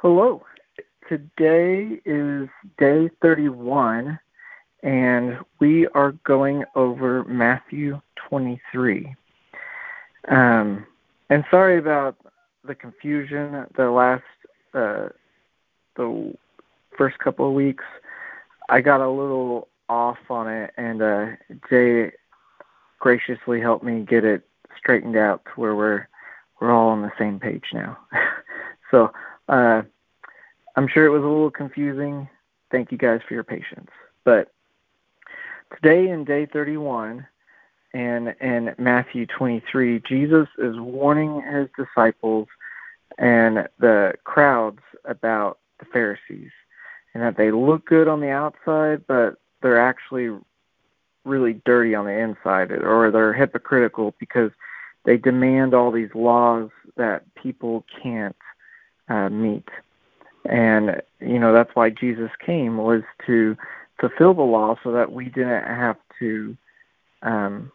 Hello. Today is day 31, and we are going over Matthew 23. Um, and sorry about the confusion the last uh, the first couple of weeks. I got a little off on it, and uh, Jay graciously helped me get it straightened out to where we're we're all on the same page now. so uh, I'm sure it was a little confusing. Thank you guys for your patience. But today in day 31 and in Matthew 23, Jesus is warning his disciples and the crowds about the Pharisees and that they look good on the outside, but they're actually really dirty on the inside or they're hypocritical because they demand all these laws that people can't uh, meet. And you know that's why Jesus came was to fulfill the law so that we didn't have to um,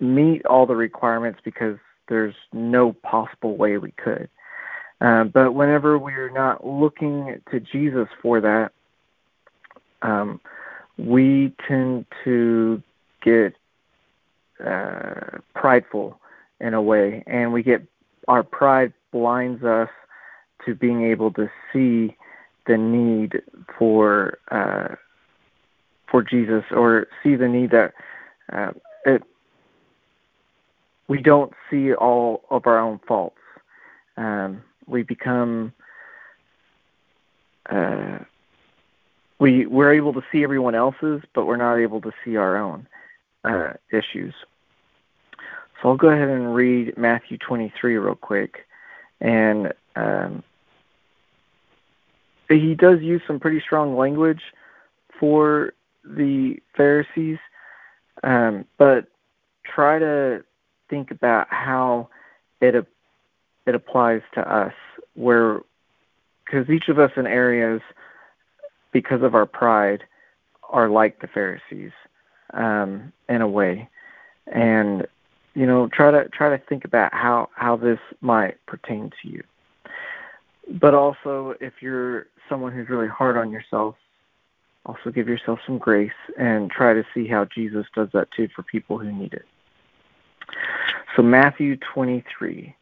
meet all the requirements because there's no possible way we could. Uh, but whenever we're not looking to Jesus for that, um, we tend to get uh, prideful in a way, and we get our pride blinds us to being able to see the need for uh, for Jesus, or see the need that uh, it we don't see all of our own faults. Um, we become uh, we we're able to see everyone else's, but we're not able to see our own uh, issues. So I'll go ahead and read Matthew 23 real quick, and um, he does use some pretty strong language for the Pharisees, um, but try to think about how it it applies to us, where because each of us in areas because of our pride are like the Pharisees um, in a way, and you know try to try to think about how how this might pertain to you. But also, if you're someone who's really hard on yourself, also give yourself some grace and try to see how Jesus does that too for people who need it. So Matthew 23.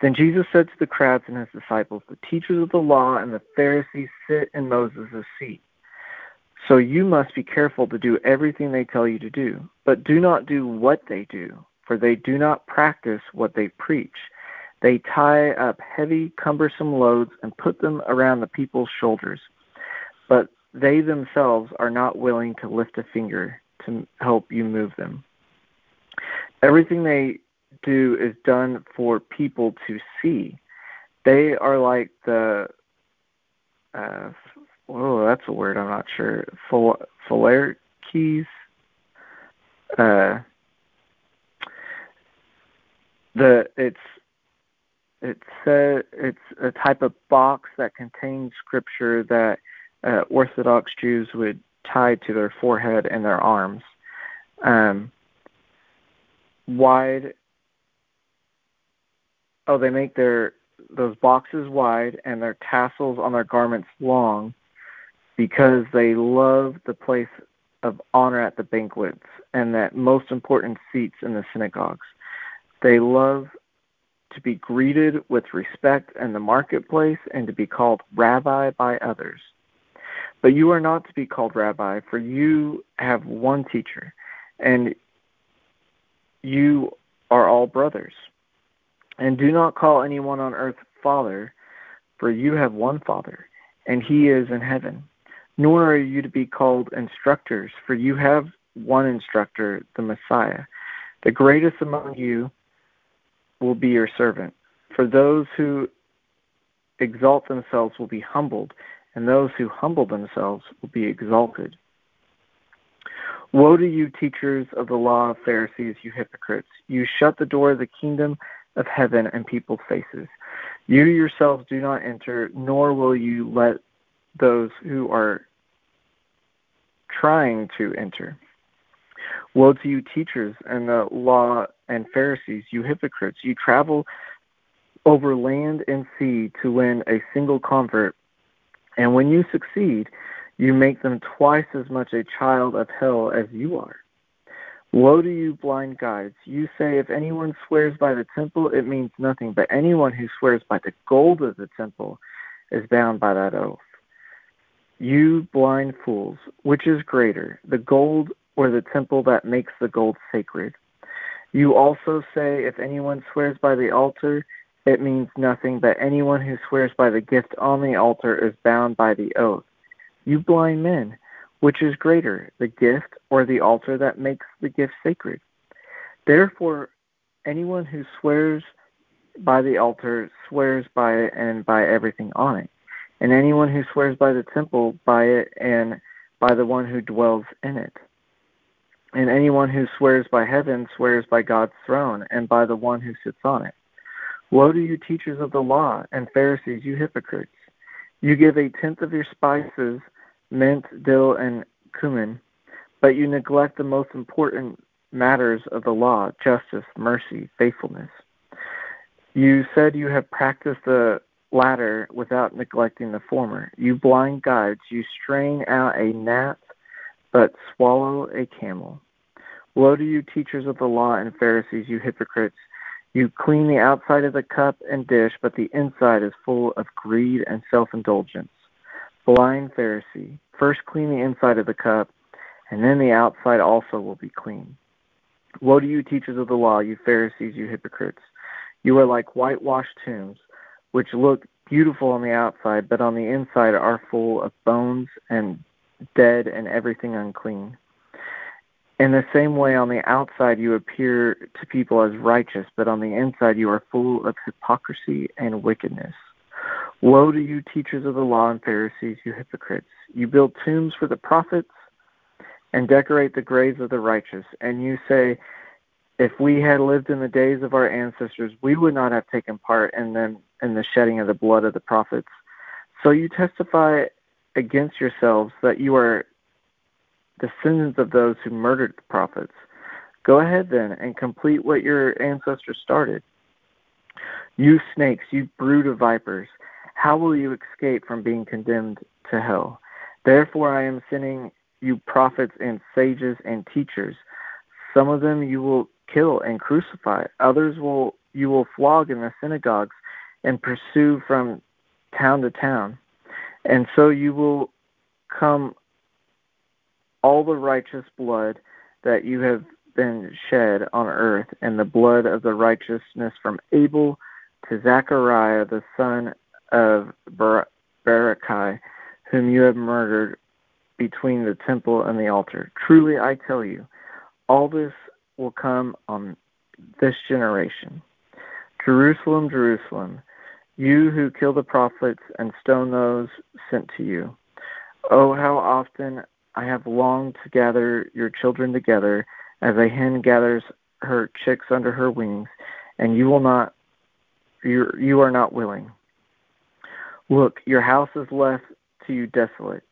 Then Jesus said to the crowds and his disciples, The teachers of the law and the Pharisees sit in Moses' seat. So you must be careful to do everything they tell you to do, but do not do what they do, for they do not practice what they preach. They tie up heavy, cumbersome loads and put them around the people's shoulders, but they themselves are not willing to lift a finger to help you move them. Everything they do is done for people to see. They are like the uh, oh, that's a word I'm not sure. keys. Uh, the it's it's a, it's a type of box that contains scripture that uh, Orthodox Jews would tie to their forehead and their arms. Um, wide oh, they make their those boxes wide and their tassels on their garments long because they love the place of honor at the banquets and that most important seats in the synagogues. They love to be greeted with respect in the marketplace and to be called rabbi by others. But you are not to be called rabbi, for you have one teacher, and you are all brothers. And do not call anyone on earth Father, for you have one Father, and he is in heaven. Nor are you to be called instructors, for you have one instructor, the Messiah. The greatest among you will be your servant. For those who exalt themselves will be humbled, and those who humble themselves will be exalted. Woe to you, teachers of the law of Pharisees, you hypocrites! You shut the door of the kingdom of heaven in people's faces. You yourselves do not enter, nor will you let those who are trying to enter. Woe to you, teachers and the law and Pharisees, you hypocrites! You travel over land and sea to win a single convert. And when you succeed, you make them twice as much a child of hell as you are. Woe to you, blind guides! You say, if anyone swears by the temple, it means nothing, but anyone who swears by the gold of the temple is bound by that oath. You blind fools, which is greater, the gold or the temple that makes the gold sacred? You also say, if anyone swears by the altar, it means nothing, but anyone who swears by the gift on the altar is bound by the oath. You blind men! Which is greater, the gift or the altar that makes the gift sacred? Therefore, anyone who swears by the altar swears by it and by everything on it. And anyone who swears by the temple, by it and by the one who dwells in it. And anyone who swears by heaven swears by God's throne and by the one who sits on it. Woe to you, teachers of the law and Pharisees, you hypocrites! You give a tenth of your spices mint, dill, and cumin, but you neglect the most important matters of the law justice, mercy, faithfulness. You said you have practiced the latter without neglecting the former. You blind guides, you strain out a gnat, but swallow a camel. Woe to you, teachers of the law and Pharisees, you hypocrites! You clean the outside of the cup and dish, but the inside is full of greed and self indulgence. Blind Pharisee, first clean the inside of the cup, and then the outside also will be clean. Woe to you, teachers of the law, you Pharisees, you hypocrites! You are like whitewashed tombs, which look beautiful on the outside, but on the inside are full of bones and dead and everything unclean. In the same way, on the outside you appear to people as righteous, but on the inside you are full of hypocrisy and wickedness. Woe to you, teachers of the law and Pharisees, you hypocrites! You build tombs for the prophets and decorate the graves of the righteous, and you say, if we had lived in the days of our ancestors, we would not have taken part in them in the shedding of the blood of the prophets. So you testify against yourselves that you are descendants of those who murdered the prophets. Go ahead then and complete what your ancestors started. You snakes, you brood of vipers, how will you escape from being condemned to hell? Therefore, I am sending you prophets and sages and teachers. Some of them you will kill and crucify. Others will you will flog in the synagogues and pursue from town to town. And so you will come all the righteous blood that you have been shed on earth, and the blood of the righteousness from Abel to Zechariah the son of Bar- Barachiah, whom you have murdered between the temple and the altar. Truly I tell you, all this will come on this generation. Jerusalem, Jerusalem, you who kill the prophets and stone those sent to you. Oh, how often I have longed to gather your children together as a hen gathers her chicks under her wings, and you will not you you are not willing. Look, your house is left to you desolate.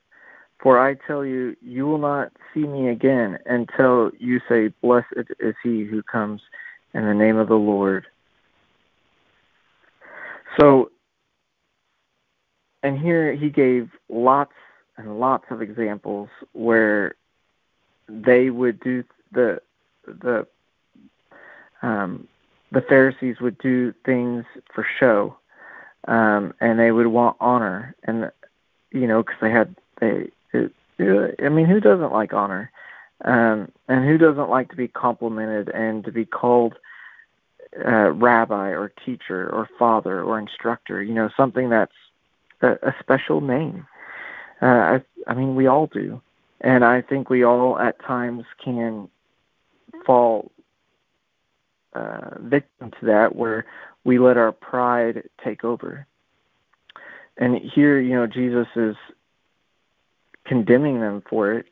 For I tell you, you will not see me again until you say, Blessed is he who comes in the name of the Lord. So, and here he gave lots and lots of examples where they would do the the um, the Pharisees would do things for show, um, and they would want honor, and you know because they had they it, it, I mean who doesn't like honor, um, and who doesn't like to be complimented and to be called uh, rabbi or teacher or father or instructor, you know something that's a, a special name. Uh, I, I mean, we all do, and I think we all at times can fall uh, victim to that, where we let our pride take over. And here, you know, Jesus is condemning them for it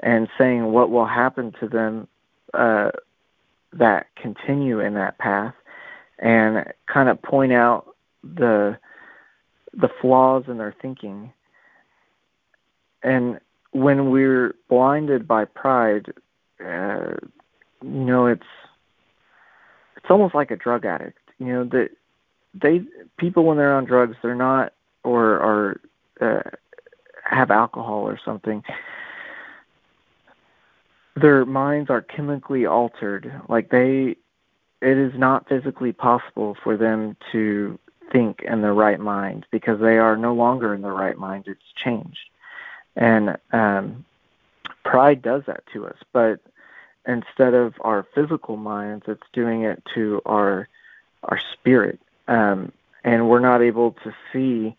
and saying what will happen to them uh, that continue in that path, and kind of point out the the flaws in their thinking and when we're blinded by pride, uh, you know, it's it's almost like a drug addict. You know that they people when they're on drugs, they're not or are uh, have alcohol or something. Their minds are chemically altered. Like they, it is not physically possible for them to think in the right mind because they are no longer in the right mind. It's changed, and um, pride does that to us. But instead of our physical minds, it's doing it to our our spirit, um, and we're not able to see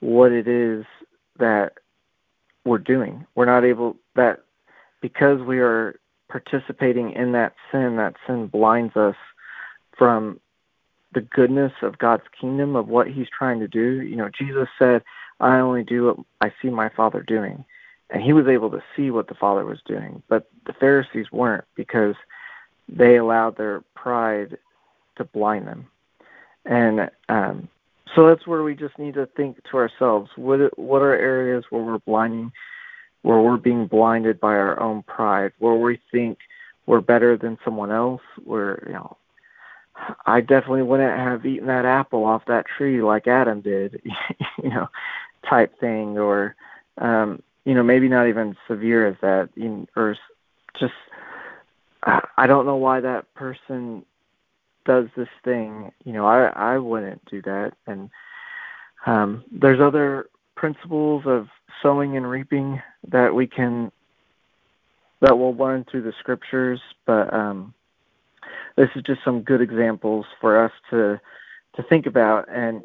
what it is that we're doing. We're not able that because we are participating in that sin. That sin blinds us from the goodness of God's kingdom of what He's trying to do. You know, Jesus said, "I only do what I see my Father doing." and he was able to see what the father was doing but the pharisees weren't because they allowed their pride to blind them and um so that's where we just need to think to ourselves what what are areas where we're blinding where we're being blinded by our own pride where we think we're better than someone else where you know I definitely wouldn't have eaten that apple off that tree like Adam did, you know, type thing, or um, you know, maybe not even severe as that, or just I don't know why that person does this thing. You know, I I wouldn't do that. And um, there's other principles of sowing and reaping that we can that we'll learn through the scriptures, but um, this is just some good examples for us to to think about and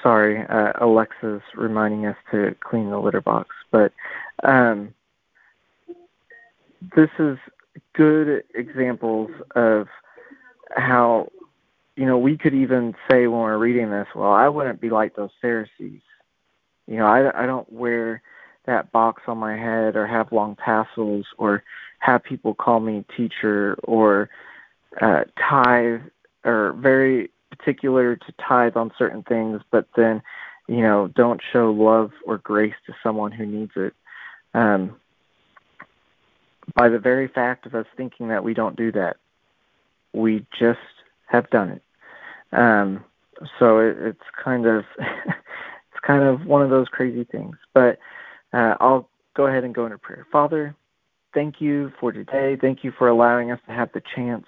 Sorry, uh, Alexa's reminding us to clean the litter box. But um, this is good examples of how, you know, we could even say when we're reading this, well, I wouldn't be like those Pharisees. You know, I, I don't wear that box on my head or have long tassels or have people call me teacher or uh, tithe or very particular to tithe on certain things, but then, you know, don't show love or grace to someone who needs it. Um, by the very fact of us thinking that we don't do that, we just have done it. Um, so it, it's kind of it's kind of one of those crazy things. But uh, I'll go ahead and go into prayer. Father, thank you for today. Thank you for allowing us to have the chance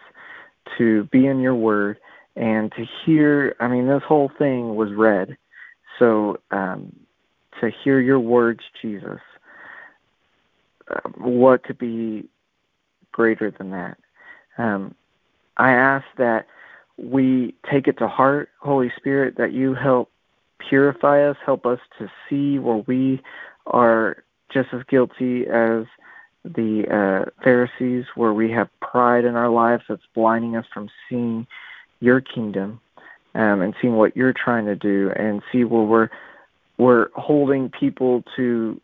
to be in your word and to hear i mean this whole thing was read so um, to hear your words jesus uh, what could be greater than that um, i ask that we take it to heart holy spirit that you help purify us help us to see where we are just as guilty as the uh, Pharisees, where we have pride in our lives that's blinding us from seeing your kingdom um, and seeing what you're trying to do and see where we're we're holding people to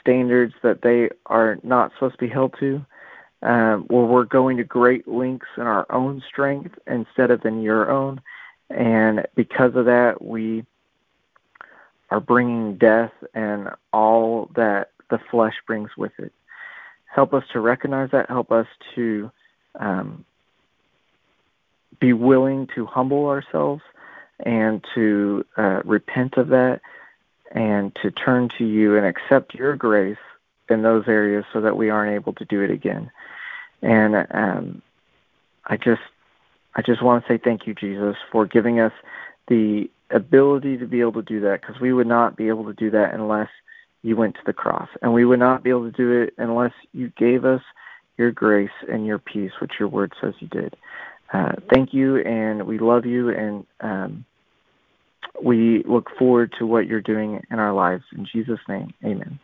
standards that they are not supposed to be held to, um, where we're going to great lengths in our own strength instead of in your own, and because of that, we are bringing death and all that the flesh brings with it. Help us to recognize that. Help us to um, be willing to humble ourselves and to uh, repent of that and to turn to you and accept your grace in those areas so that we aren't able to do it again. And um, I just I just want to say thank you, Jesus, for giving us the ability to be able to do that because we would not be able to do that unless you went to the cross. And we would not be able to do it unless you gave us your grace and your peace, which your word says you did. Uh, thank you, and we love you, and um, we look forward to what you're doing in our lives. In Jesus' name, amen.